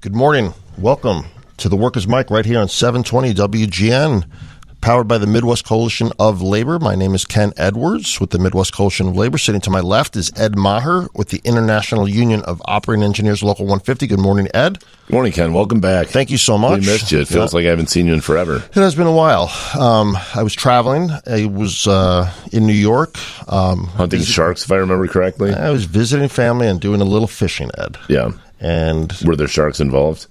Good morning. Welcome to the Workers' Mic right here on 720 WGN, powered by the Midwest Coalition of Labor. My name is Ken Edwards with the Midwest Coalition of Labor. Sitting to my left is Ed Maher with the International Union of Operating Engineers, Local 150. Good morning, Ed. Good morning, Ken. Welcome back. Thank you so much. We missed you. It feels Yeah. like I haven't seen you in forever. It has been a while. Um, I was traveling. I was uh, in New York. Um, Hunting sharks, if I remember correctly. I was visiting family and doing a little fishing, Ed. Yeah. And Were there sharks involved?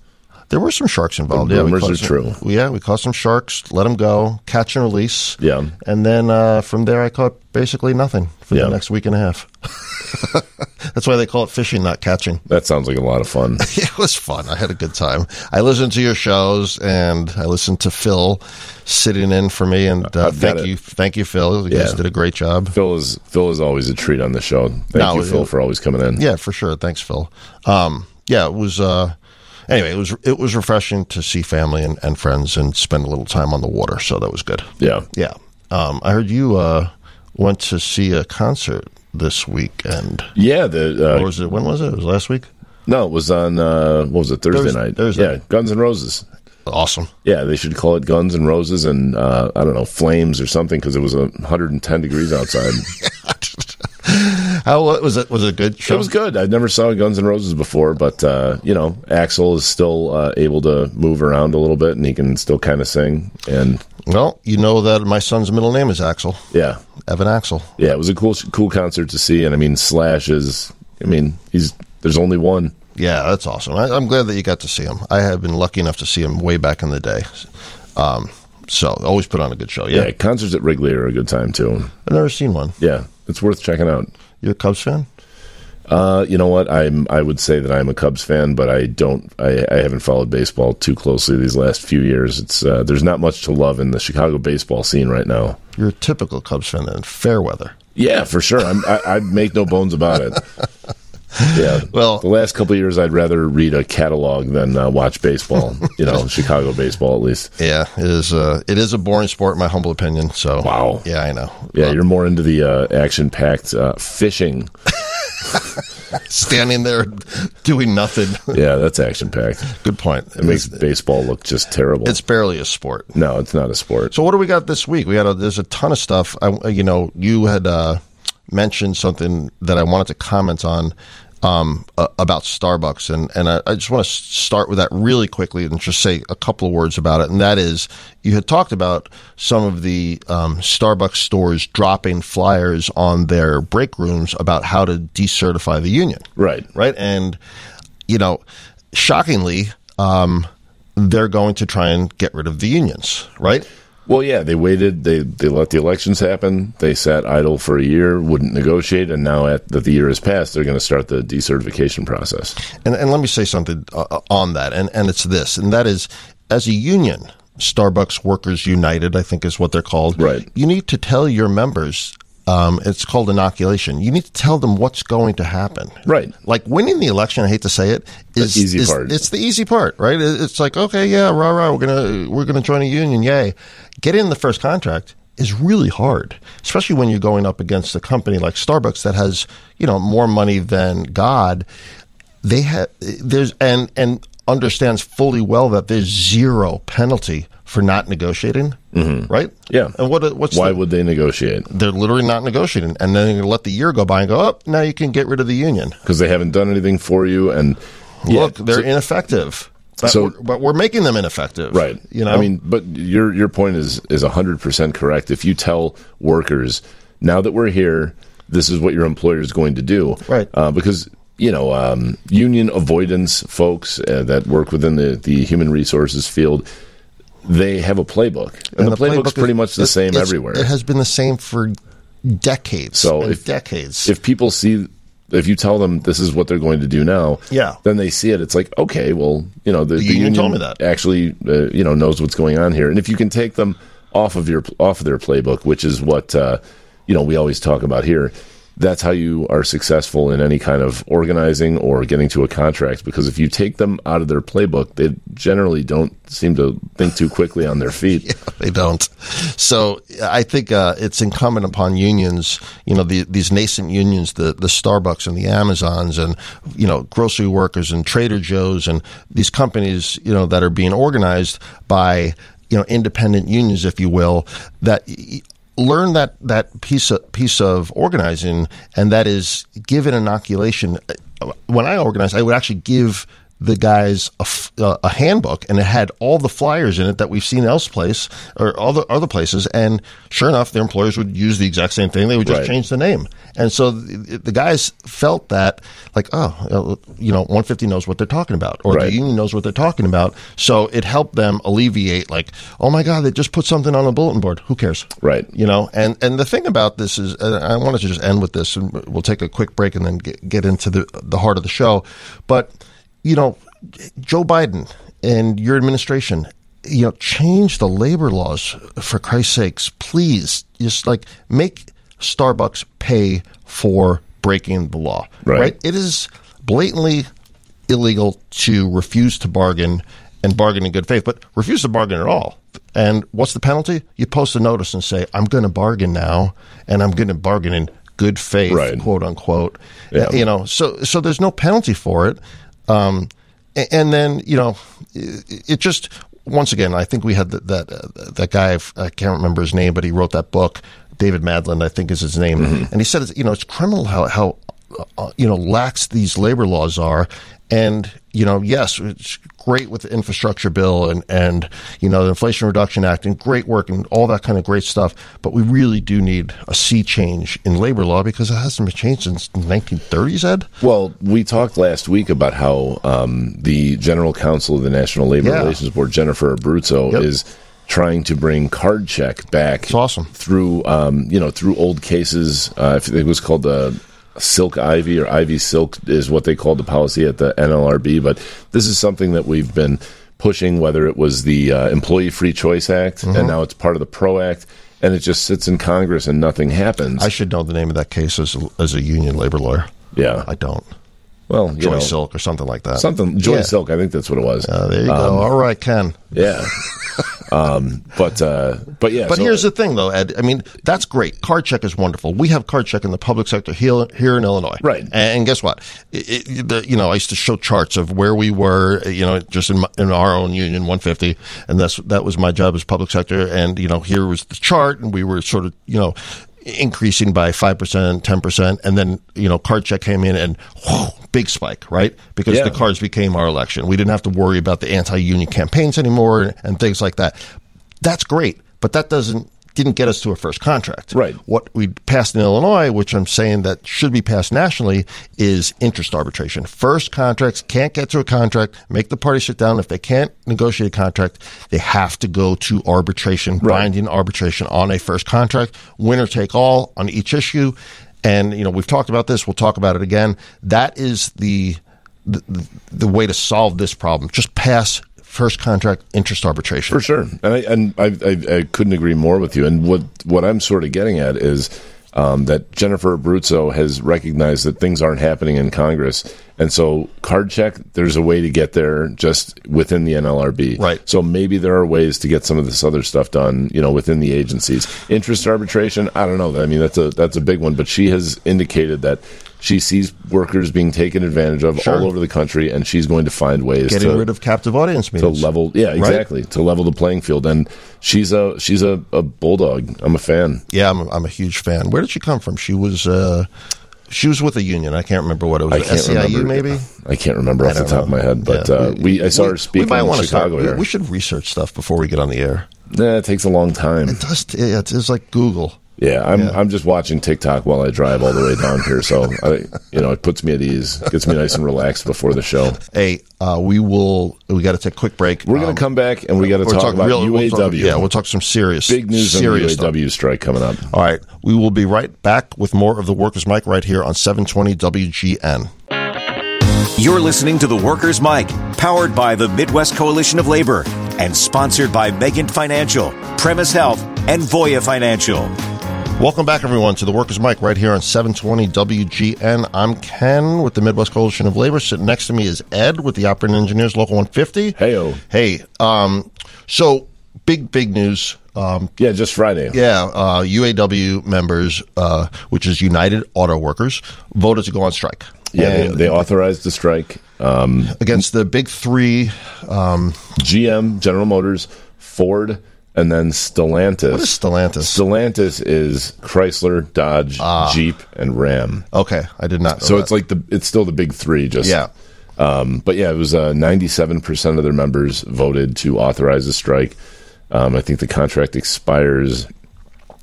There were some sharks involved. The yeah, rumors are some- true. Yeah, we caught some sharks, let them go, catch and release. Yeah. And then uh, from there, I caught basically nothing for Yeah. the next week and a half. That's why they call it fishing, not catching. That sounds like a lot of fun. It was fun. I had a good time. I listened to your shows, and I listened to Phil sitting in for me. And uh, thank it. you, thank you, Phil. You guys did a great job. Phil is Phil is always a treat on the show. Thank No, you, it- Phil, for always coming in. Yeah, for sure. Thanks, Phil. Um, yeah, it was. Uh, anyway, it was it was refreshing to see family and, and friends and spend a little time on the water. So that was good. Yeah. Yeah. Um, I heard you uh, went to see a concert this weekend. Yeah, the uh, was it? When was it? It was last week. no, it was on uh, what was it Thursday Thurs- night? Thursday. Yeah, Guns and Roses. Awesome. Yeah, they should call it Guns and Roses and uh, I don't know Flames or something because it was a 110 degrees outside. How was it? Was it a good show? It was good. I never saw Guns N' Roses before, but uh, you know, Axl is still uh, able to move around a little bit, and he can still kind of sing. And Well, you know that my son's middle name is Axel, yeah, Evan Axel. yeah, it was a cool, cool concert to see. And I mean, Slash is, I mean, he's there's only one. Yeah, that's awesome. I, I'm glad that you got to see him. I have been lucky enough to see him way back in the day. Um, so always put on a good show. Yeah, Yeah, concerts at Wrigley are a good time too. I've never seen one. Yeah, it's worth checking out. You're a Cubs fan? Uh, you know what? I'm I would say that I'm a Cubs fan, but I don't. I, I haven't followed baseball too closely these last few years. It's uh, there's not much to love in the Chicago baseball scene right now. You're a typical Cubs fan then. Fair weather. Yeah, for sure. I'm, I, I make no bones about it. Yeah. Well- the last couple of years, I'd rather read a catalog than uh, watch baseball. You know, Chicago baseball at least. Yeah, it is. Uh, it is a boring sport, in my humble opinion. So Wow. Yeah, I know. Yeah, you're more into the uh, action-packed uh, fishing. standing there doing nothing. Yeah, that's action-packed. Good point. It makes baseball look just terrible. it's barely a sport. no, it's not a sport. So what do we got this week? We got a, there's a ton of stuff. I, you know, you had uh, mentioned something that I wanted to comment on um, uh, about Starbucks, and and I, I just want to start with that really quickly and just say a couple of words about it. And that is, you had talked about some of the um, Starbucks stores dropping flyers on their break rooms about how to decertify the union Right. right? And you know, shockingly, um, they're going to try and get rid of the unions, right? Well, yeah, they waited. They they let the elections happen. They sat idle for a year, wouldn't negotiate, and now at, that the year has passed, they're going to start the decertification process. And, and let me say something uh, on that, and and it's this, and that is, as a union, Starbucks Workers United, I think is what they're called. Right. You need to tell your members. Um, it's called inoculation. You need to tell them what's going to happen. Right. Like winning the election. I hate to say it. Is The easy is- part. It's the easy part, right? It's like okay, yeah, rah rah. We're gonna we're gonna join a union. Yay! Getting in the first contract is really hard, especially when you're going up against a company like Starbucks that has you know more money than God. They have there's and and understands fully well that there's zero penalty for not negotiating, mm-hmm. right? Yeah. And what what's Why the, would they negotiate? they're literally not negotiating, and then to let the year go by and go up. now you can get rid of the union. Because they haven't done anything for you, and yeah, Look, they're so- ineffective. But, So- we're, but we're making them ineffective, Right. You know, I mean, but your your point is is hundred percent correct. If you tell workers now that we're here, this is what your employer is going to do, Right. Uh, because you know, um, union avoidance folks uh, that work within the the human resources field, they have a playbook, and, the, playbook's playbook is- pretty much the it's- same everywhere. It has been the same for decades. So and if- decades, if people see if you tell them this is what they're going to do now Yeah. then they see it it's like okay well you know the, the union union told me that. actually uh, you know knows what's going on here and if you can take them off of your off of their playbook which is what uh, you know we always talk about here that's how you are successful in any kind of organizing or getting to a contract. Because if you take them out of their playbook, they generally don't seem to think too quickly on their feet. Yeah, they don't. So I think uh, it's incumbent upon unions, you know, the, these nascent unions, the the Starbucks and the Amazons, and you know, grocery workers and Trader Joe's, and these companies, you know, that are being organized by you know independent unions, if you will, that learn that that piece of piece of organizing, and that is give an inoculation. When I organize, I would actually give the guys a, uh, a, handbook and it had all the flyers in it that we've seen elsewhere or all the other places. And sure enough, their employers would use the exact same thing. They would just right. change the name. And so the, the, guys felt that like, oh, you know, 150 knows what they're talking about or right. the union knows what they're talking about. So it helped them alleviate like, oh my God, they just put something on a bulletin board. Who cares? Right. You know, and, and the thing about this is, I wanted to just end with this and we'll take a quick break and then get, get into the, the heart of the show. But you know, Joe Biden and your administration, you know, change the labor laws for Christ's sakes, please. Just like make Starbucks pay for breaking the law. Right. right? It is blatantly illegal to refuse to bargain and bargain in good faith, but refuse to bargain at all. And what's the penalty? You post a notice and say, I'm going to bargain now, and I'm going to bargain in good faith, right. quote unquote. Yeah. You know, so so there's no penalty for it. Um, and then you know, it just once again, I think we had that that, uh, that guy. I can't remember his name, but he wrote that book. David Madland, I think, is his name, mm-hmm. and he said, you know, it's criminal how how uh, you know lax these labor laws are, and you know, yes, it's great with the infrastructure bill and and you know the Inflation Reduction Act and great work and all that kind of great stuff. But we really do need a sea change in labor law because it hasn't been changed since the 1930s. Ed. Well, we talked last week about how um, the General Counsel of the National Labor yeah. Relations Board, Jennifer Abruzzo, yep. is trying to bring card check back. It's awesome through um, you know through old cases. Uh, it was called the Silk Ivy or Ivy Silk is what they called the policy at the NLRB. But this is something that we've been pushing, whether it was the uh, Employee Free Choice Act mm-hmm. and now it's part of the PRO Act. And it just sits in Congress and nothing happens. I should know the name of that case as, as a union labor lawyer. Yeah. I don't. Well, Joy know, Silk or something like that. Something Joy yeah. Silk, I think that's what it was. Uh, there you um, go. All right, Ken. Yeah. um, but uh, but yeah. But so, here's the thing, though, Ed. I mean, that's great. Card check is wonderful. We have card check in the public sector here, here in Illinois. Right. And, guess what? It, it, the, you know, I used to show charts of where we were. You know, just in, my, in our own union, 150, and that's that was my job as public sector. And you know, here was the chart, and we were sort of you know increasing by 5%, 10%, and then, you know, card check came in and whoo, big spike, right? Because yeah. the cards became our election. We didn't have to worry about the anti-union campaigns anymore and things like that. That's great, but that doesn't didn't get us to a first contract. Right. What we passed in Illinois, which I'm saying that should be passed nationally, is interest arbitration. First contracts can't get to a contract, make the parties sit down. If they can't negotiate a contract, they have to go to arbitration, right. binding arbitration on a first contract, winner take all on each issue. And, you know, we've talked about this. We'll talk about it again. That is the, the, the way to solve this problem. Just pass first contract interest arbitration. For sure, and I, and I, I, I couldn't agree more with you. And what what I'm sort of getting at is um, that Jennifer Abruzzo has recognized that things aren't happening in Congress, and so card check. There's a way to get there just within the NLRB. Right. So maybe there are ways to get some of this other stuff done. You know, within the agencies. Interest arbitration. I don't know. I mean, that's a that's a big one. But she has indicated that she sees workers being taken advantage of sure. all over the country, and she's going to find ways getting to, rid of captive audience meetings to level. Yeah, exactly right? to level the playing field. And she's a she's a, a bulldog. I'm a fan. Yeah, I'm a, I'm a huge fan. Where did she come from? She was. Uh, she was with a union. I can't remember what it was. I can't SEIU, remember. maybe. I can't remember off the top know. of my head. But yeah. uh, we, I saw we, her speak in Chicago. Start, we, we, should research stuff before we get on the air. Yeah, it takes a long time. It does. It's like Google. Yeah, I'm yeah. I'm just watching TikTok while I drive all the way down here, so I, you know it puts me at ease, gets me nice and relaxed before the show. Hey, uh, we will. We got to take a quick break. We're going to um, come back and we got to talk, talk, about real, UAW. We'll talk, yeah, we'll talk some serious big news serious on the UAW stuff. strike coming up. All right, we will be right back with more of the Workers' Mic right here on 720 WGN. You're listening to the Workers' Mic, powered by the Midwest Coalition of Labor, and sponsored by Megan Financial, Premise Health, and Voya Financial. Welcome back, everyone, to the Workers' Mic right here on 720 WGN. I'm Ken with the Midwest Coalition of Labor. Sitting next to me is Ed with the Operating Engineers Local 150. Heyo. Hey, um, so big, big news. Um, Yeah, just Friday. yeah, uh, UAW members, uh, which is United Auto Workers, voted to go on strike. Yeah, they, they authorized the strike. Um, against the big three. Um, GM, General Motors, Ford, and then Stellantis. what is Stellantis? Stellantis is Chrysler, Dodge, Jeep, and Ram. Okay, I did not know So that. it's like the it's still the big three. Just Yeah. Um, but yeah, it was seven percent of their members voted to authorize the strike. Um, I think the contract expires.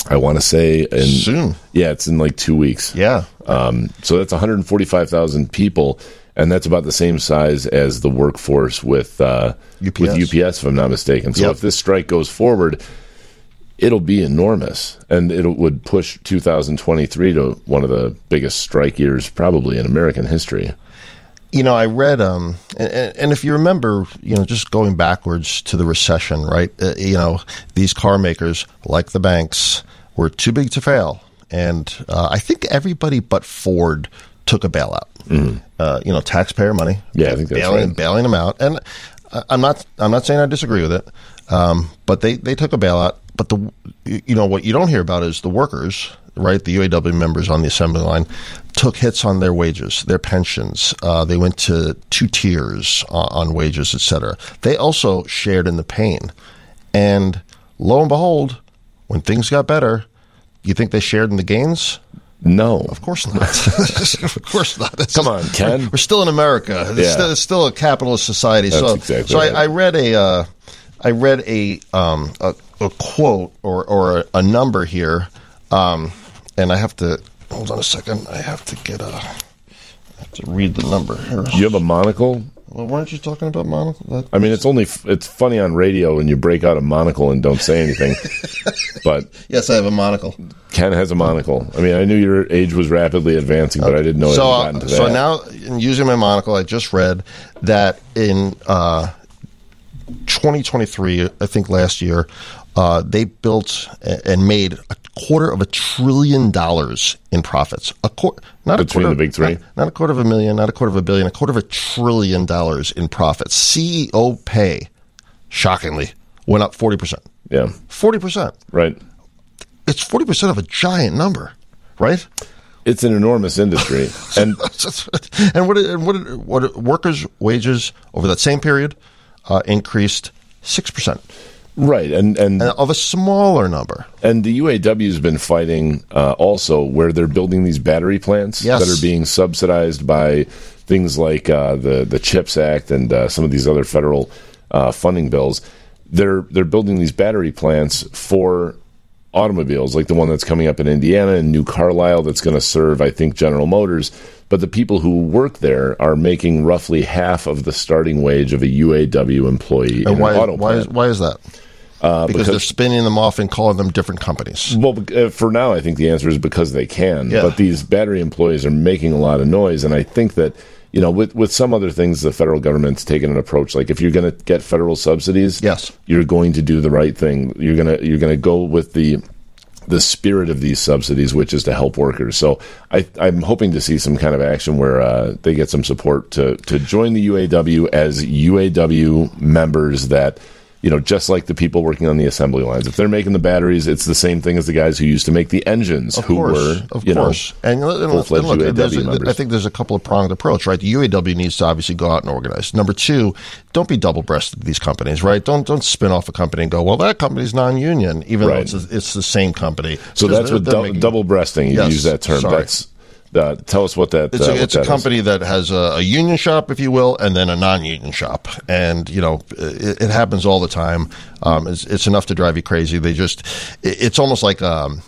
I want to say in Soon. Yeah, it's in like two weeks. Yeah. Um, so that's 145,000 people, and that's about the same size as the workforce with uh, UPS. with UPS, if I'm not mistaken. So Yep. if this strike goes forward, it'll be enormous, and it would push 2023 to one of the biggest strike years probably in American history. You know, I read, um, and, and if you remember, you know, just going backwards to the recession, right? Uh, you know, these car makers, like the banks, were too big to fail, and uh, I think everybody but Ford took a bailout. Uh, you know, taxpayer money. Mm-hmm. Yeah, I think that's bailing, right. bailing them out, and I'm not, I'm not saying I disagree with it, um, but they they took a bailout. But the, you know, what you don't hear about is the workers, right? The UAW members on the assembly line took hits on their wages, their pensions. Uh, they went to two tiers on, on wages, et cetera. They also shared in the pain, and lo and behold, when things got better, you think they shared in the gains? No, Of course not. of course not. It's- Come on, Ken. We're still in America. It's, Yeah. still, it's still a capitalist society. That's so, exactly so right. I, I read a, uh, I read a, um, a, a quote or, or a, a number here, um, and I have to hold on a second. I have to get a, I have to read the number here. you have a monocle. Well, weren't you talking about monocle? That, I mean, it's only f- it's funny on radio when you break out a monocle and don't say anything. but yes, I have a monocle. Ken has a monocle. I mean, I knew your age was rapidly advancing, but I didn't know it so, had uh, gotten to so now, using my monocle, I just read that in uh, 2023, I think last year, uh, they built and made a quarter of a trillion dollars in profits. A quarter, not Between a quarter, the big three? not, not a quarter of a million, not a quarter of a billion, a quarter of a trillion dollars in profits. CEO pay, shockingly, went up 40%. yeah, 40%. right. It's 40% of a giant number, right? It's an enormous industry, and and what and what what workers' wages over that same period uh, increased six percent right, and and of a smaller number. and the UAW has been fighting uh, also where they're building these battery plants Yes. that are being subsidized by things like uh, the the Chips Act and uh, some of these other federal uh, funding bills. They're they're building these battery plants for automobiles, like the one that's coming up in Indiana and New Carlisle, that's going to serve, I think, General Motors. But the people who work there are making roughly half of the starting wage of a UAW employee in And why an auto why is, plant. why is that? Because, because- they're spinning them off and calling them different companies. Well, uh, for now, I think the answer is because they can. Yeah. But these battery employees are making a lot of noise, and I think that you know, with with some other things, the federal government's taken an approach like if you're going to get federal subsidies, Yes. you're going to do the right thing. You're gonna you're gonna go with the the spirit of these subsidies, which is to help workers. So I, I'm hoping to see some kind of action where uh, they get some support to to join the UAW as UAW members that. You know, just like the people working on the assembly lines, if they're making the batteries, it's the same thing as the guys who used to make the engines, Of who course, were, of you course, know, and, and full-fledged look, there's UAW members. I think there's a couple of pronged approach, right? The UAW needs to obviously go out and organize. Number two, don't be double breasted. These companies, right? Don't don't spin off a company and go, well, that company's non-union, even Right. though it's it's the same company. So that's what making- double breasting. You Yes, use that term. sorry. That's uh, tell us what that. It's uh, a, what it's a that is. company that has a, a union shop, if you will, and then a non-union shop, and you know it, it happens all the time. Um, it's, it's enough to drive you crazy. They just, it, it's almost like um,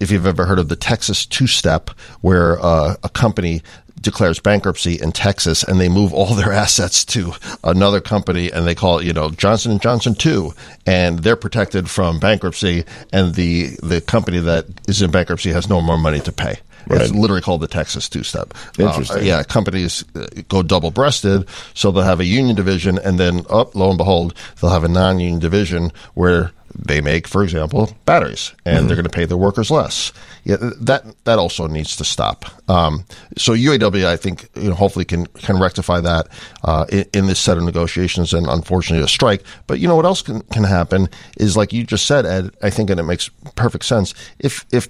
if you've ever heard of the Texas two-step, where uh, a company declares bankruptcy in Texas and they move all their assets to another company and they call it, you know, Johnson and Johnson 2 and they're protected from bankruptcy and the the company that is in bankruptcy has no more money to pay. It's literally called the Texas two step. Interesting. yeah, companies uh, go double breasted, so they'll have a union division, and then, up, lo and behold, they'll have a non union division where they make, for example, batteries, and they're going to pay their workers less. Yeah, that that also needs to stop. Um, so UAW, I think, you know, hopefully can can rectify that uh, in, in this set of negotiations, and unfortunately a strike. But you know what else can can happen is like you just said, Ed. I think, and it makes perfect sense. If if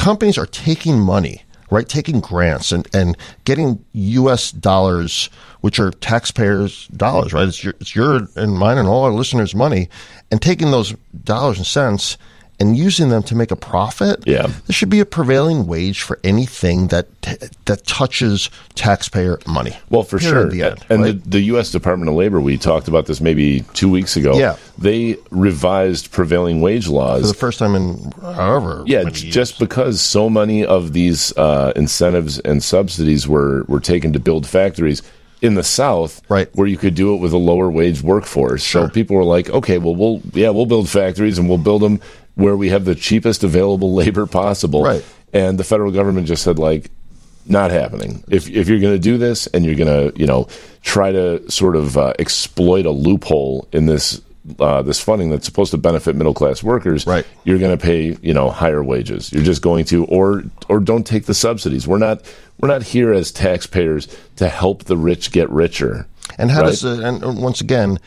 companies are taking money right? Taking grants and, and getting U.S. dollars, which are taxpayers' dollars, right? It's your, it's your and mine and all our listeners' money, and taking those dollars and cents and using them to make a profit. Yeah. there should be a prevailing wage for anything that that touches taxpayer money. Well, for sure. the end, and right? the, the U.S. Department of Labor, we talked about this maybe two weeks ago. Yeah. They revised prevailing wage laws for the first time in however Yeah, many j- years. just because so many of these uh, incentives and subsidies were, were taken to build factories in the South, Right. where you could do it with a lower wage workforce. Sure. So people were like, okay, well, we'll yeah, we'll build factories and we'll build them where we have the cheapest available labor possible. Right. And the federal government just said like, not happening. If if you're going to do this and you're going to you know try to sort of uh, exploit a loophole in this. Uh, this funding that's supposed to benefit middle class workers, Right. you're going to pay you know higher wages. You're just going to, or or don't take the subsidies. We're not we're not here as taxpayers to help the rich get richer. And how right? does uh, and once again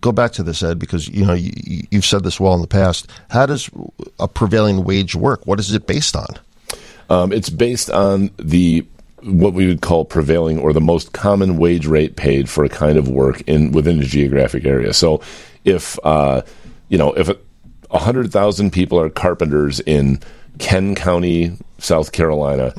go back to this, Ed, because you know you, you've said this well in the past. How does a prevailing wage work? What is it based on? Um, it's based on the what we would call prevailing or the most common wage rate paid for a kind of work in within a geographic area. So, if uh, you know if a hundred thousand people are carpenters in Ken County, South Carolina,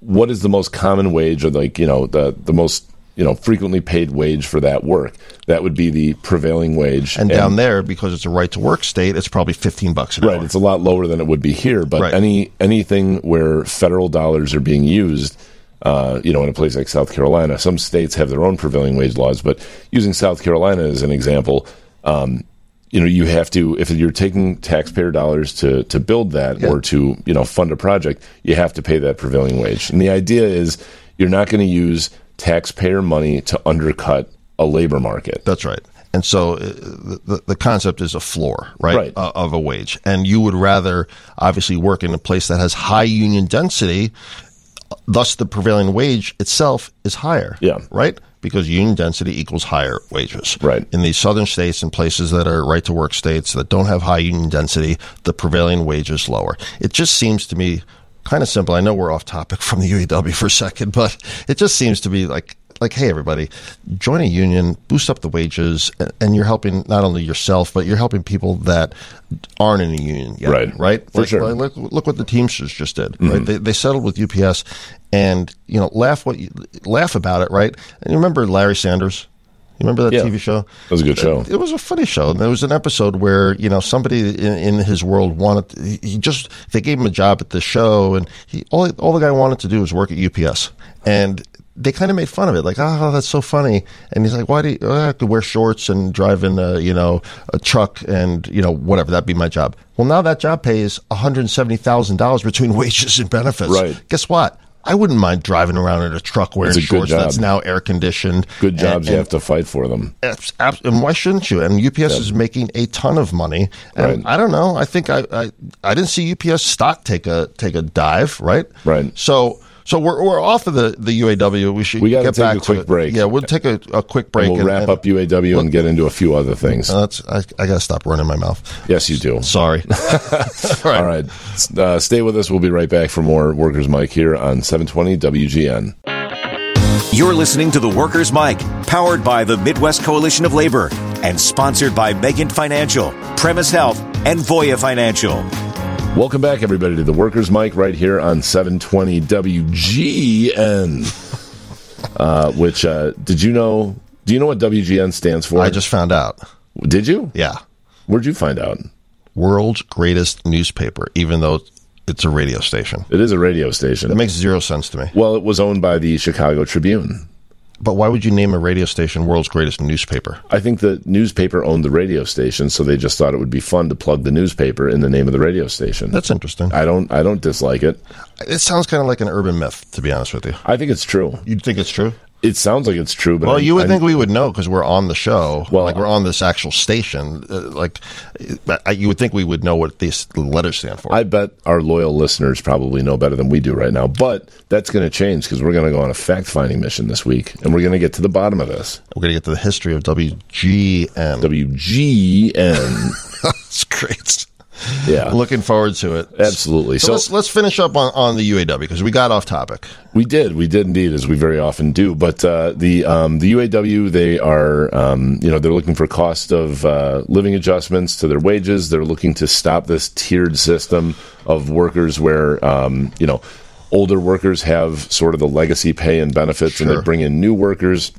what is the most common wage or like you know the the most you know frequently paid wage for that work? That would be the prevailing wage. And, down there, because it's a right to work state, it's probably fifteen bucks an Right, hour. it's a lot lower than it would be here. But Right. any anything where federal dollars are being used, uh, you know, in a place like South Carolina, some states have their own prevailing wage laws. But using South Carolina as an example, um, you know, you have to if you're taking taxpayer dollars to to build that or to you know fund a project, you have to pay that prevailing wage. And the idea is you're not going to use taxpayer money to undercut a labor market. That's right. And so uh, the, the- the concept is a floor, right, Right. Uh, of a wage. And you would rather obviously work in a place that has high union density, thus the prevailing wage itself is higher. Yeah. Right? Because union density equals higher wages. Right. In these southern states and places that are right to work states that don't have high union density, the prevailing wage is lower. It just seems to me kind of simple. I know we're off topic from the UAW for a second, but it just seems to be like like, hey, everybody, join a union, boost up the wages, and- you're helping not only yourself, but you're helping people that aren't in a union yet. Right. Right. For Like- sure. Mm-hmm. like, look, look what the Teamsters just did. Right. They, they settled with UPS, and you know, laugh what you laugh about it. Right. And you remember Larry Sanders. You remember that Yeah. TV show? That was a good show. It was a funny show. There was an episode where you know somebody in, in his world wanted. He he just they gave him a job at the show, and he all all the guy wanted to do was work at UPS, and they kind of made fun of it, like, "Oh, that's so funny." And he's like, "Why do you, oh, I could wear shorts and drive in a you know a truck and you know whatever? That'd be my job." Well, now that job pays one hundred seventy thousand dollars between wages and benefits. Right. Guess what? I wouldn't mind driving around in a truck wearing a shorts that's now air conditioned. Good jobs, and, you have to fight for them. And why shouldn't you? And UPS is making a ton of money. And Right. I don't know. I think I, I I didn't see UPS stock take a take a dive. Right. Right. So so we're we're off of the, the UAW. We should We gotta get take back a quick break. Yeah, we'll take a, a quick break. We'll and- wrap and- up UAW and get into a few other things. uh, that's I, I got to stop running my mouth. yes, you do. Sorry. All right. Uh, stay with us. We'll be right back for more Workers Mic here on 720 WGN. You're listening to the Workers' Mic, powered by the Midwest Coalition of Labor and sponsored by Megan Financial, Premise Health, and Voya Financial. Welcome back, everybody, to the Workers Mic right here on 720 WGN. uh, which, uh, did you know? Do you know what WGN stands for? I just found out. Did you? Yeah. Where'd you find out? World's greatest newspaper, even though it's a radio station. It is a radio station. It makes zero sense to me. well, it was owned by the Chicago Tribune. But why would you name a radio station world's greatest newspaper? I think the newspaper owned the radio station, so they just thought it would be fun to plug the newspaper in the name of the radio station. That's interesting. I don't. I don't dislike it. It sounds kind of like an urban myth, to be honest with you. I think it's true. You think it's true? It sounds like it's true, but Well, I- you would I- think we would know because we're on the show. Well, like we're on this actual station. Uh, like uh, you would think we would know what these letters stand for. I bet our loyal listeners probably know better than we do right now. But that's going to change because we're going to go on a fact finding mission this week, and we're going to get to the bottom of this. we're going to get to the history of WGN. WGN. That's great. Yeah, Looking forward to it. absolutely. So, So, let's let's finish up on, on the UAW because we got off topic. we did, we did indeed, as we very often do. But uh, the um, the UAW, they are, um, you know, they're looking for cost of uh, living adjustments to their wages. They're looking to stop this tiered system of workers where, um, you know, older workers have sort of the legacy pay and benefits, and they bring in new workers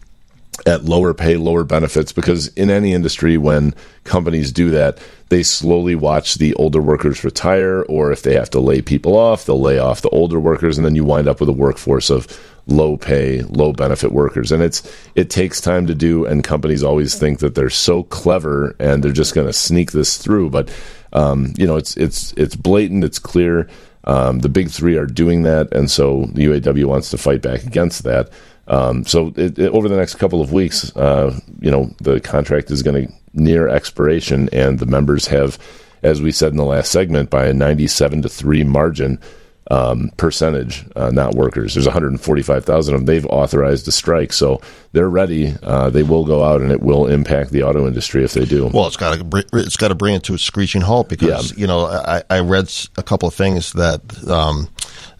at lower pay, lower benefits, because in any industry, when companies do that, they slowly watch the older workers retire, or if they have to lay people off, they'll lay off the older workers, and then you wind up with a workforce of low pay, low benefit workers. And it's it takes time to do, and companies always think that they're so clever and they're just going to sneak this through, but um, you know, it's it's it's blatant, it's clear. Um, the big three are doing that, and so the UAW wants to fight back against that. Um, so it, it, over the next couple of weeks, uh, you know, the contract is going to near expiration, and the members have, as we said in the last segment, by a 97 to three margin um, percentage, uh, not workers. There's 145,000 of them. They've authorized a strike, so they're ready. Uh, they will go out, and it will impact the auto industry if they do. Well, it's got to it's got to bring it to a screeching halt because Yeah. you know I, I read a couple of things that um,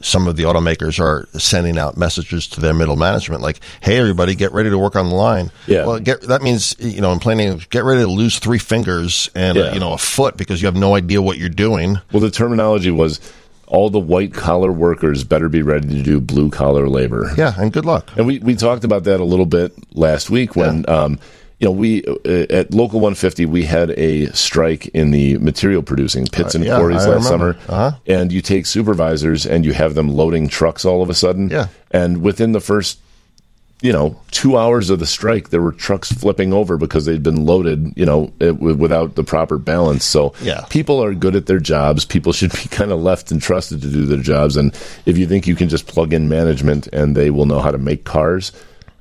some of the automakers are sending out messages to their middle management like, "Hey, everybody, get ready to work on the line." Yeah. Well, get, that means you know in plain English, get ready to lose three fingers and uh, you know a foot because you have no idea what you're doing. Well, the terminology was all the white collar workers better be ready to do blue collar labor. Yeah, and good luck. And we, we talked about that a little bit last week when, um, you know, we uh, at Local 150 we had a strike in the material producing pits and Uh, yeah, quarries I last remember. summer. Uh-huh. And you take supervisors and you have them loading trucks all of a sudden. Yeah. And within the first, you know, two hours of the strike, there were trucks flipping over because they'd been loaded, you know, it, without the proper balance. So Yeah. people are good at their jobs. People should be kind of left and trusted to do their jobs. And if you think you can just plug in management and they will know how to make cars,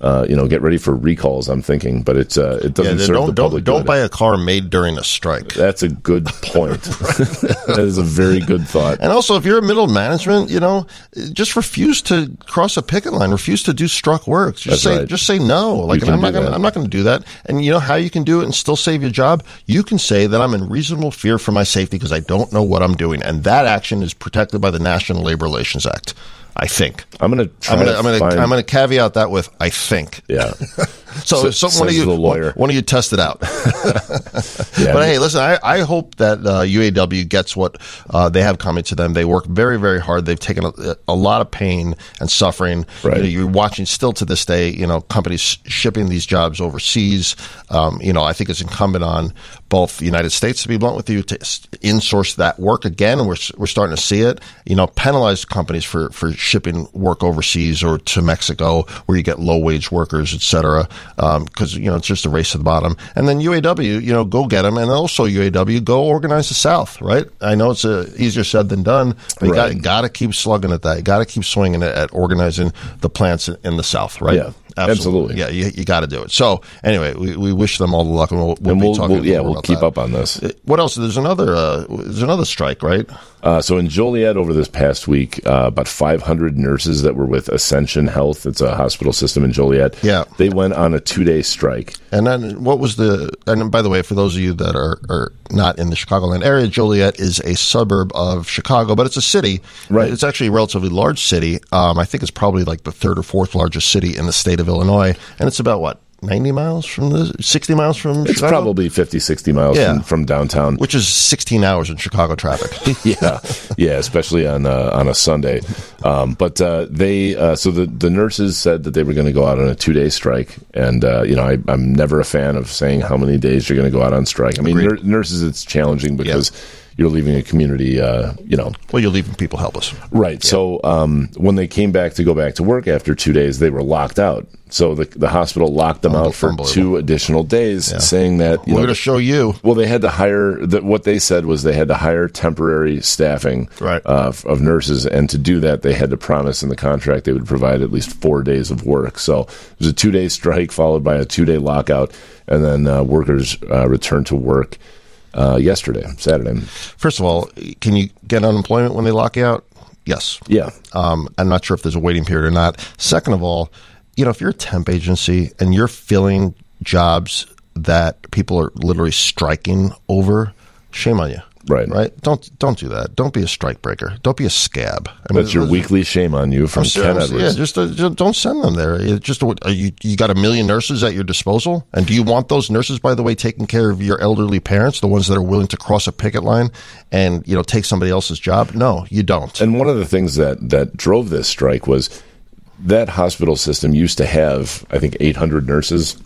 uh, you know, get ready for recalls. I'm thinking, but it's uh, it doesn't then serve don't the don't public don't good. buy a car made during a strike. That's a good point. that is a very good thought. And also, if you're a middle management, you know, just refuse to cross a picket line. Refuse to do struck work. Just That's say, right. just say no. Like I'm not gonna. I'm not going to do that. And you know how you can do it and still save your job? You can say that I'm in reasonable fear for my safety because I don't know what I'm doing, and that action is protected by the National Labor Relations Act. I think. I'm going to try. I'm gonna, I'm gonna, I'm gonna caveat that with I think. Yeah. So, So- so one of you, lawyer. one of you test it out. Yeah. But hey, listen, I, I hope that uh, UAW gets what uh, they have coming to them. They work very, very hard. They've taken a, a lot of pain and suffering. Right. You know, you're watching still to this day, you know, companies shipping these jobs overseas. Um, you know, I think it's incumbent on both the United States, to be blunt with you, to insource that work again. And we're, we're starting to see it. You know, penalize companies for, for shipping work overseas or to Mexico where you get low wage workers, et cetera. Because, you know, it's just a race to the bottom. And then UAW, you know, go get them. And also UAW, go organize the South, right? I know it's uh, easier said than done, but you Right. got, got to keep slugging at that. You got to keep swinging at, at organizing the plants in, in the South, right? Yeah, absolutely. Yeah, you, you got to do it. So anyway, we, we wish them all the luck, and we'll, we'll and we'll, talking. we'll yeah we'll keep that. up on this. What else? There's another. Uh, there's another strike, right? Uh, so in Joliet over this past week, uh, about 500 nurses that were with Ascension Health, it's a hospital system in Joliet. Yeah. they went on a two day strike. And then what was the? And by the way, for those of you that are, are not in the Chicagoland area, Joliet is a suburb of Chicago, but it's a city. Right. It's actually a relatively large city. Um, I think it's probably like the third or fourth largest city in the state of Illinois, and it's about what 90 miles from the 60 miles from It's Chicago? probably 50, 60 miles Yeah. from, from downtown. which is 16 hours in Chicago traffic. yeah, yeah, especially on uh, on a Sunday. Um, but uh, they uh, so the the nurses said that they were going to go out on a two day strike, and uh, you know I, I'm never a fan of saying how many days you're going to go out on strike. I mean, nur- nurses it's challenging because. You're leaving a community, uh, you know, Well, you're leaving people helpless. Right. So um, when they came back to go back to work after two days, they were locked out. So the the hospital locked them out for two additional days, saying that you We're going to show you. well, they had to hire. The, what they said was they had to hire temporary staffing Right. uh, of nurses, and to do that, they had to promise in the contract they would provide at least four days of work. So it was a two day strike followed by a two day lockout, and then uh, workers uh, returned to work uh, yesterday, Saturday. First of all, can you get unemployment when they lock you out? Yes. Yeah, Um, I'm not sure if there's a waiting period or not. Second of all, you know, if you're a temp agency and you're filling jobs that people are literally striking over, shame on you. Right. Right. Don't don't do that. Don't be a strike breaker. Don't be a scab. I mean, that's your weekly shame on you from I'm Ken. Edwards. Yeah, just, uh, just don't send them there. It just you you got a million nurses at your disposal, and do you want those nurses, by the way, taking care of your elderly parents, the ones that are willing to cross a picket line and you know take somebody else's job? No, you don't. And one of the things that that drove this strike was that hospital system used to have, I think, 800 nurses,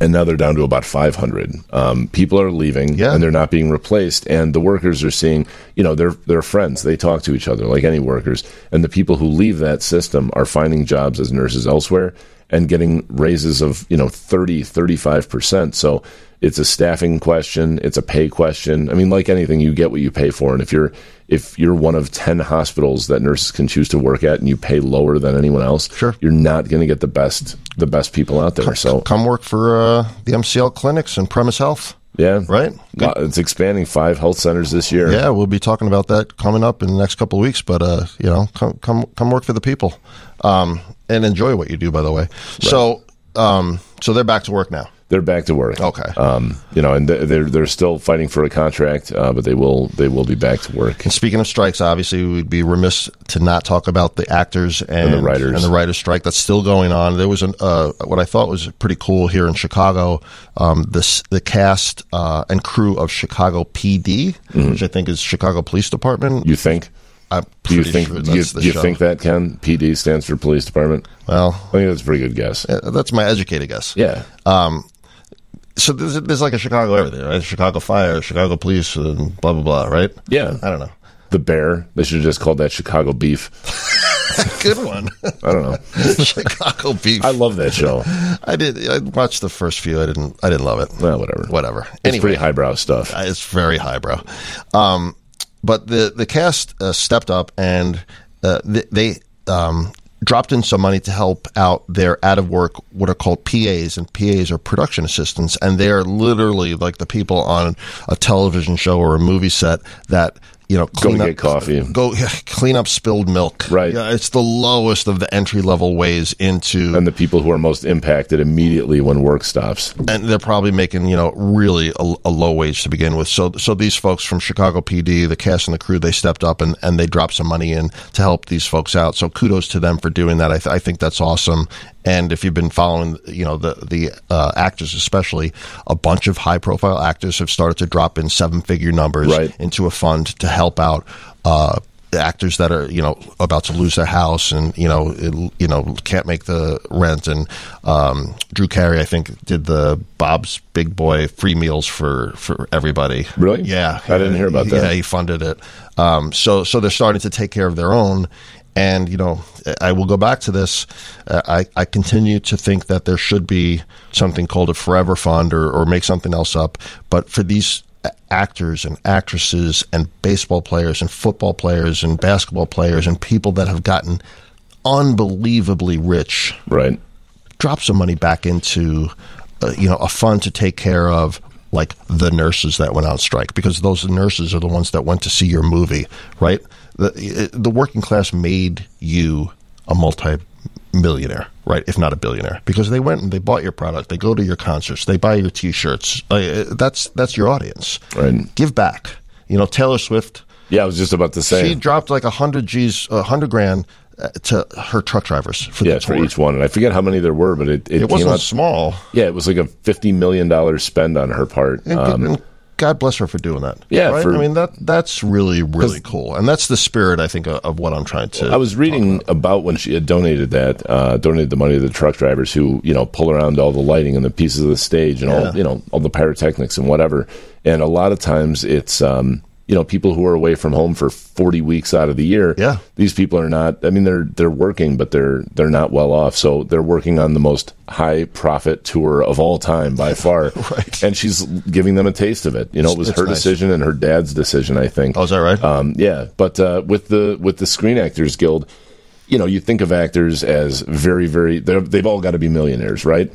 and now they're down to about 500. Um, people are leaving, Yeah. and they're not being replaced. And the workers are seeing, you know, they're they're friends. They talk to each other like any workers. And the people who leave that system are finding jobs as nurses elsewhere and getting raises of you know 30 35 percent. So it's a staffing question. It's a pay question. I mean, like anything, you get what you pay for. And if you're if you're one of 10 hospitals that nurses can choose to work at and you pay lower than anyone else, Sure. you're not going to get the best the best people out there. So come work for uh, the MCL clinics and Premise Health. Yeah, Right? Uh, It's expanding five health centers this year. Yeah, we'll be talking about that coming up in the next couple of weeks. But uh, you know, come come come work for the people, um, and enjoy what you do. By the way, so um, so they're back to work now. They're back to work. Okay. Um, you know, and they're they're still fighting for a contract, uh, but they will they will be back to work. And speaking of strikes, obviously we'd be remiss to not talk about the actors and, the writers. and the writers strike that's still going on. There was an uh, what I thought was pretty cool here in Chicago. Um, this the cast uh, and crew of Chicago PD, which I think is Chicago Police Department. Mm-hmm. You think? Do you think? sure do you, do you think that Ken PD stands for Police Department? Well, I think that's a pretty good guess. that's my educated guess. Yeah. So there's, there's like a Chicago everything, right? Chicago Fire, Chicago Police, and blah blah blah, right? Yeah. I don't know. The Bear. They should have just called that Chicago Beef. Good one, I don't know. Chicago Beef. I love that show. I did. I watched the first few. I didn't. I didn't love it. Well, whatever. Whatever. It's Anyway, pretty highbrow stuff. Uh, It's very highbrow. Um, but the the cast uh, stepped up and uh, they, they um, dropped in some money to help out their out of work what are called PAs and PAs are production assistants and they are literally like the people on a television show or a movie set that you know Go clean to up, get coffee. go yeah, clean up spilled milk Right. yeah, it's the lowest of the entry level ways into and the people who are most impacted immediately when work stops. and they're probably making you know really a, a low wage to begin with. So so these folks from Chicago PD, the cast and the crew, they stepped up and, and they dropped some money in to help these folks out. So kudos to them for doing that. I, th- I think that's awesome. And if you've been following, you know the the uh, actors, especially a bunch of high profile actors have started to drop in seven figure numbers Right. into a fund to help out. Uh, actors that are you know about to lose their house and you know it, you know can't make the rent and um, Drew Carey I think did the Bob's Big Boy free meals for for everybody. Really? Yeah, I didn't hear about that. Yeah, he funded it. Um, so so they're starting to take care of their own. And you know, I will go back to this. Uh, I I continue to think that there should be something called a forever fund or or make something else up. But for these actors and actresses and baseball players and football players and basketball players and people that have gotten unbelievably rich Right. drop some money back into uh, you know a fund to take care of like the nurses that went on strike because those nurses are the ones that went to see your movie right the the working class made you a multi millionaire right if not a billionaire because they went and they bought your product they go to your concerts they buy your t-shirts uh, that's that's your audience Right. give back you know Taylor Swift Yeah, I was just about to say. she dropped like a hundred G's, a hundred grand uh, to her truck drivers for yeah, the for each one, and I forget how many there were, but it, it, It wasn't out. small. Yeah, it was like a fifty million dollars spend on her part. And, Um, and God bless her for doing that. Yeah, right? for- I mean that that's really really cool, and that's the spirit I think of, of what I'm trying to. I was reading about. when she had donated that, uh, donated the money to the truck drivers who, you know, pull around all the lighting and the pieces of the stage and Yeah. all, you know, all the pyrotechnics and whatever. And a lot of times it's, um, you know people who are away from home for 40 weeks out of the year Yeah. these people are not i mean they're they're working but they're they're not well off so they're working on the most high profit tour of all time by far Right. and she's giving them a taste of it you know it was It's her nice. decision and her dad's decision i think Oh, is that right? um, yeah, but uh, with the with the Screen Actors Guild, you know, you think of actors as very, very. They've all got to be millionaires, right?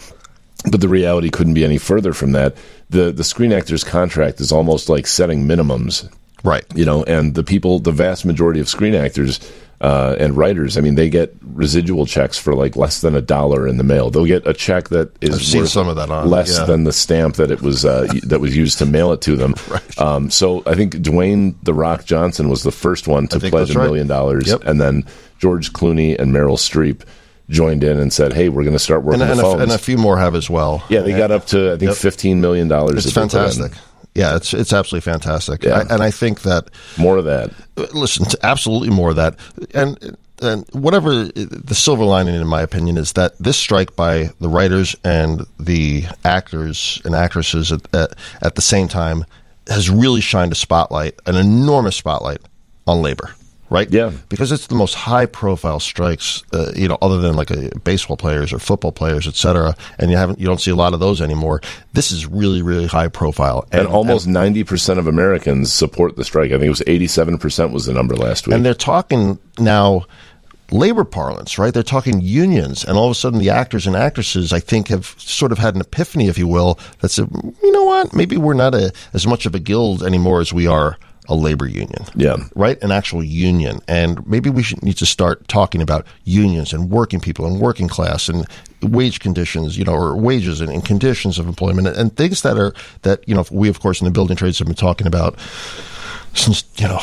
But the reality couldn't be any further from that. the The Screen Actors contract is almost like setting minimums, right. you know. And the people, the vast majority of screen actors uh, and writers, I mean, they get residual checks for like less than a dollar in the mail. They'll get a check that is worth some of that on, less yeah. than the stamp that it was uh, that was used to mail it to them. Right. Um, so I think Dwayne the Rock Johnson was the first one to pledge a million dollars, Yep. and then George Clooney and Meryl Streep joined in and said, "Hey, we're going to start working And, and, a, phones." and a few more have as well. yeah, they got up to I think Yep. fifteen million dollars. It's fantastic. Yeah, it's it's absolutely fantastic. Yeah. I, and I think that More of that. listen, to absolutely more of that, and and whatever the silver lining, in my opinion, is that this strike by the writers and the actors and actresses at, at, at the same time has really shined a spotlight, an enormous spotlight, on labor. Right? Yeah. because it's the most high-profile strikes, uh, you know, other than like uh baseball players or football players, et cetera. And you haven't, you don't see a lot of those anymore. This is really, really high-profile, And almost ninety percent of Americans support the strike. I think it was eighty-seven percent was the number last week. And they're talking now labor parlance, right? They're talking unions, and all of a sudden the actors and actresses, I think, have sort of had an epiphany, if you will, that said, you know what? Maybe we're not a, as much of a guild anymore as we are a labor union. Yeah. Right? An actual union. And maybe we should need to start talking about unions and working people and working class and wage conditions, you know, or wages and, and conditions of employment and, and things that are, that, you know, we, of course, in the building trades have been talking about since you know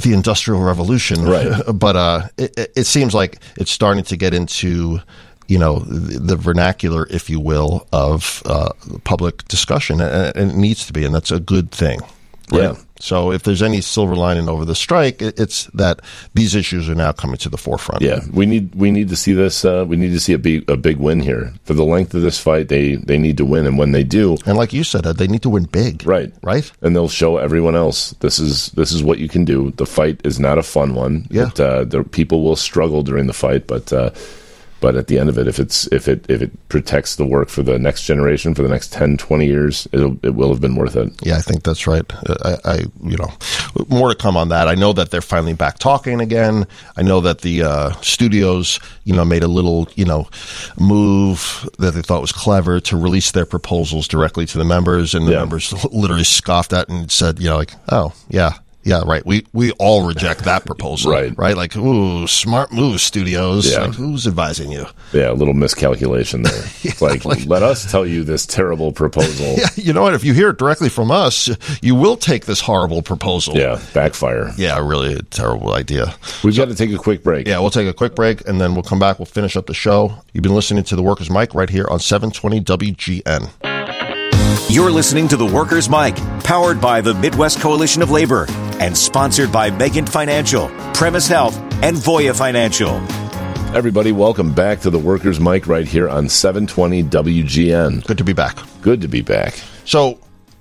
the industrial revolution Right. but uh it, it- seems like it's starting to get into you know the, the vernacular if you will of uh, public discussion and it needs to be and that's a good thing Yeah. so if there's any silver lining over the strike it's that these issues are now coming to the forefront Yeah, we need we need to see this. Uh, we need to see a big a big win here for the length of this fight. They they need to win, and when they do, and like you said they need to win big right, right and they'll show everyone else this is this is what you can do. The fight is not a fun one. Yeah. It, uh, the people will struggle during the fight, but uh, but at the end of it, if it's if it if it protects the work for the next generation for the next 10, 20 years, it'll, it will have been worth it. Yeah, I think that's right. I, I, you know, more to come on that. I know that they're finally back talking again. I know that the uh, studios, you know, made a little, you know, move that they thought was clever to release their proposals directly to the members, and the Yeah. members literally scoffed at and said, you know, like, oh yeah. Yeah, right. We we all reject that proposal. Right. Right. Like, ooh, smart move, studios. Yeah. Like, who's advising you? Yeah, a little miscalculation there. It's like, let us tell you this terrible proposal. Yeah, you know what? If you hear it directly from us, you will take this horrible proposal. yeah, backfire. Yeah, really a terrible idea. We've got to take a quick break. Yeah, we'll take a quick break and then we'll come back. We'll finish up the show. You've been listening to the Workers Mic right here on 720 WGN. You're listening to the Workers' Mic, powered by the Midwest Coalition of Labor and sponsored by Megan Financial, Premise Health, and Voya Financial. Everybody, welcome back to the Workers' Mic right here on 720 WGN. Good to be back. Good to be back. So,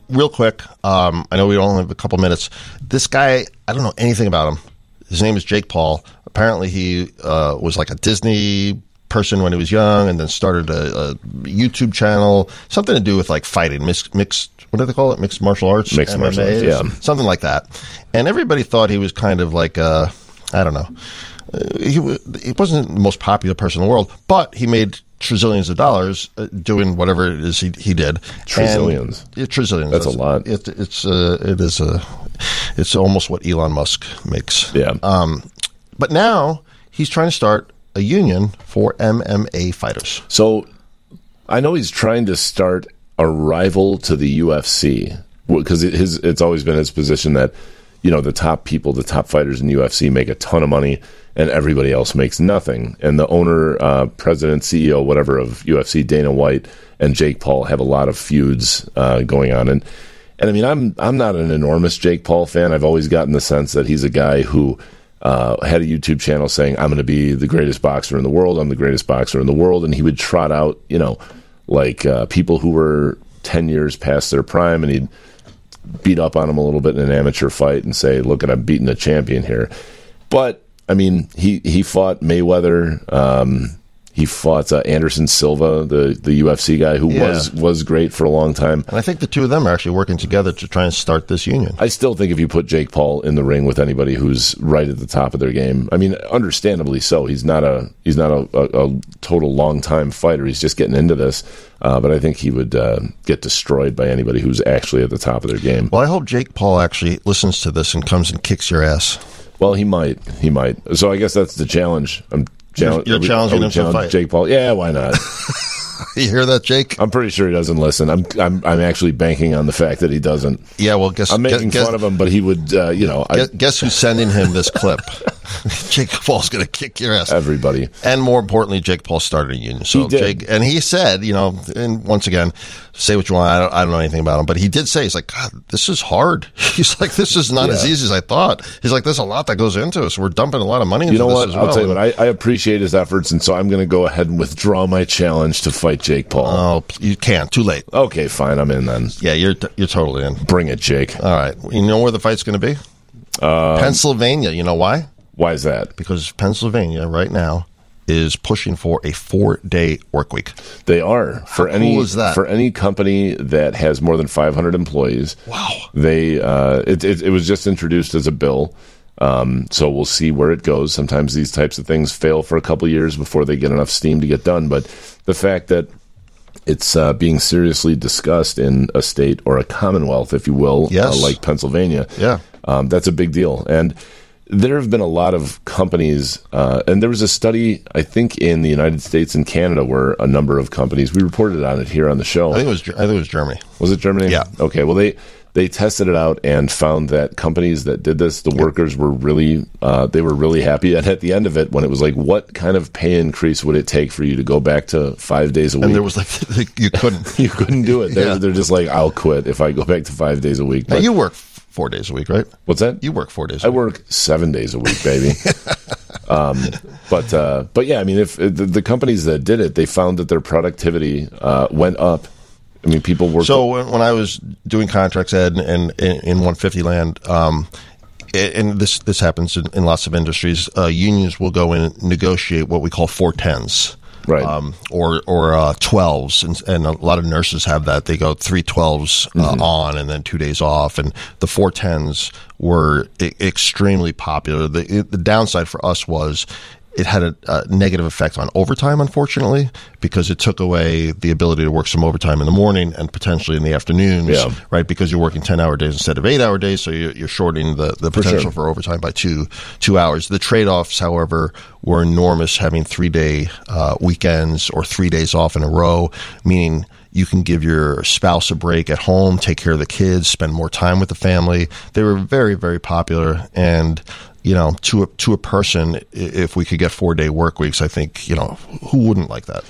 real quick, um, I know we only have a couple minutes. This guy, I don't know anything about him. His name is Jake Paul. Apparently, he uh, was like a Disney person when he was young and then started a, a YouTube channel, something to do with like fighting, mixed, mixed what do they call it? Mixed martial arts? Mixed martial arts, yeah. Something like that. And everybody thought he was kind of like, uh, I don't know. Uh, he, he wasn't the most popular person in the world, but he made trillions of dollars uh, doing whatever it is he, he did. Trillions. Yeah, trillions. That's a lot. It, it's uh, it is a it's almost what Elon Musk makes. Yeah. Um, but now he's trying to start a union for MMA fighters. So I know he's trying to start a rival to the UFC because it, his it's always been his position that you know the top people, the top fighters in UFC make a ton of money and everybody else makes nothing. And the owner, uh, president, CEO, whatever of UFC, Dana White and Jake Paul have a lot of feuds uh, going on and. And I mean, I'm I'm not an enormous Jake Paul fan. I've always gotten the sense that he's a guy who uh, had a YouTube channel saying, "I'm going to be the greatest boxer in the world. I'm the greatest boxer in the world," and he would trot out, you know, like uh, people who were ten years past their prime, and he'd beat up on him a little bit in an amateur fight and say, "Look, at I'm beating a champion here." But I mean, he he fought Mayweather. Um, he fought uh, Anderson Silva, the the UFC guy who Yeah. was was great for a long time. And I think the two of them are actually working together to try and start this union. I still think if you put Jake Paul in the ring with anybody who's right at the top of their game, I mean, understandably so. He's not a he's not a, a, a total long time fighter. He's just getting into this, uh, but I think he would uh, get destroyed by anybody who's actually at the top of their game. Well, I hope Jake Paul actually listens to this and comes and kicks your ass. Well, he might, he might. So I guess that's the challenge. I'm challenge- You're challenging we him to a fight. Jake Paul. Yeah, why not? You hear that, Jake? I'm pretty sure he doesn't listen. I'm I'm I'm actually banking on the fact that he doesn't. Yeah. Well, guess I'm making guess, fun of him, but he would, uh, you know, I, Guess, guess who's sending him this clip? Jake Paul's going to kick your ass. everybody. And more importantly, Jake Paul started a union. So. Jake, and he said, you know, and once again, say what you want. I don't, I don't know anything about him, but he did say, he's like, God, this is hard. He's like, this is not as easy as I thought. He's like, there's a lot that goes into it. So we're dumping a lot of money into You know this what? as I'll well. tell you what. I, I appreciate his efforts, and so I'm going to go ahead and withdraw my challenge to fight Jake Paul. oh, you can't. Too late. okay, fine. I'm in then. Yeah, you're you're totally in. Bring it, Jake. All right. You know where the fight's going to be? Um, Pennsylvania. You know why? Why is that? Because Pennsylvania right now is pushing for a four day work week. They are for How any cool for any company that has more than 500 employees. Wow. They uh, it, it it was just introduced as a bill. Um, so we'll see where it goes. Sometimes these types of things fail for a couple years before they get enough steam to get done. But the fact that it's uh, being seriously discussed in a state or a commonwealth, if you will, Yes. uh, like Pennsylvania, Yeah. um, that's a big deal. And there have been a lot of companies, uh, and there was a study, I think, in the United States and Canada where a number of companies, we reported on it here on the show. I think it was. I think it was Germany. Was it Germany? Yeah. Okay. Well, they they tested it out and found that companies that did this, the workers were really uh, they were really happy. And at the end of it, when it was like, what kind of pay increase would it take for you to go back to five days a week? And there was like you couldn't. you couldn't do it. They're, Yeah. they're just like, I'll quit if I go back to five days a week. Now, you work four days a week, right? what's that? You work four days. A I work seven days a week, baby. um, but uh, but yeah, I mean, if the, the companies that did it, they found that their productivity uh, went up. I mean, people were. So when, when I was doing contracts ed and, in in 150 land, um, and this this happens in, in lots of industries, uh, unions will go in and negotiate what we call four tens. Right. Um, or or uh, 12s, and, and a lot of nurses have that. They go three 12s uh, on and then two days off. And the 410s were e- extremely popular. The, the downside for us was it had a, a negative effect on overtime, unfortunately, because it took away the ability to work some overtime in the morning and potentially in the afternoons, Yeah. right? Because you're working 10 hour days instead of eight hour days. So you're, you're shortening the, the potential for overtime by two, two hours. The trade offs, however, were enormous having three day uh, weekends or three days off in a row, meaning you can give your spouse a break at home, take care of the kids, spend more time with the family. They were very, very popular. And, you know, to a, to a person, if we could get four day work weeks, I think, you know, who wouldn't like that?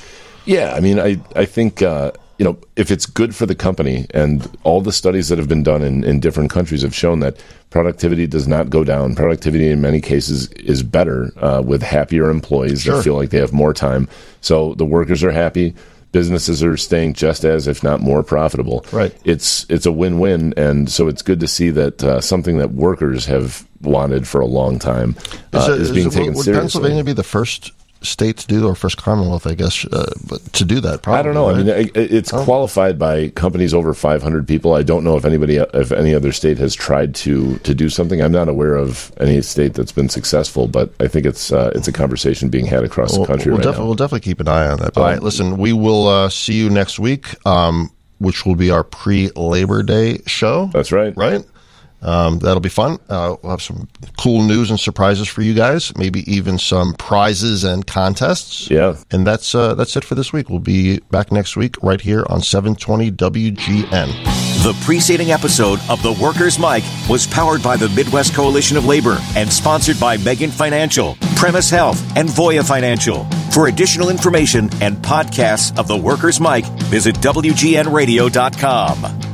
Yeah, I mean, I I think uh, you know if it's good for the company, and all the studies that have been done in, in different countries have shown that productivity does not go down. Productivity in many cases is better uh, with happier employees Sure. that feel like they have more time. So the workers are happy. Businesses are staying just as, if not more, profitable. Right. It's it's a win win, and so it's good to see that uh, something that workers have wanted for a long time uh, it- is being it- taken would seriously. Pennsylvania be the first state to do, or first Commonwealth, I guess, uh, but to do that? Probably, I don't know. I mean, it- it's qualified by companies over 500 people. I don't know if anybody, if any other state has tried to to do something. I'm not aware of any state that's been successful, but I think it's uh, it's a conversation being had across the country we'll, right now. we'll definitely keep an eye on that. But all right, listen, we will uh, see you next week, um, which will be our pre Labor Day show. That's right. Right? Um, that'll be fun. Uh, we'll have some cool news and surprises for you guys. Maybe even some prizes and contests. Yeah. And that's uh, that's it for this week. We'll be back next week right here on 720 WGN. The preceding episode of The Workers' Mic was powered by the Midwest Coalition of Labor and sponsored by Megan Financial, Premise Health, and Voya Financial. For additional information and podcasts of The Workers' Mic, visit WGNradio.com.